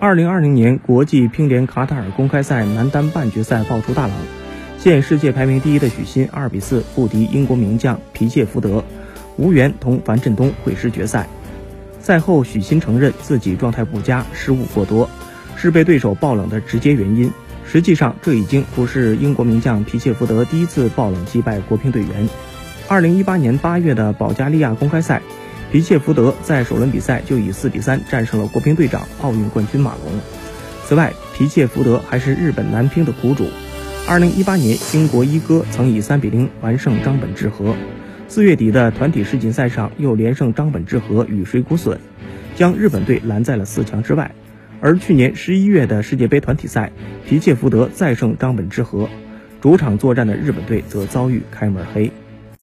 二零二零年国际乒联卡塔尔公开赛男单半决赛爆出大冷，现世界排名第一的许昕二比四不敌英国名将皮切福德，无缘同樊振东会师决赛。赛后，许昕承认自己状态不佳，失误过多，是被对手爆冷的直接原因。实际上，这已经不是英国名将皮切福德第一次爆冷击败国乒队员。二零一八年八月的保加利亚公开赛，皮切福德在首轮比赛就以四比三战胜了国乒队长、奥运冠军马龙。此外，皮切福德还是日本男乒的苦主。二零一八年，英国一哥曾以三比零完胜张本智和。四月底的团体世锦赛上，又连胜张本智和与水谷隼，将日本队拦在了四强之外。而去年十一月的世界杯团体赛，皮切福德再胜张本智和，主场作战的日本队则遭遇开门黑。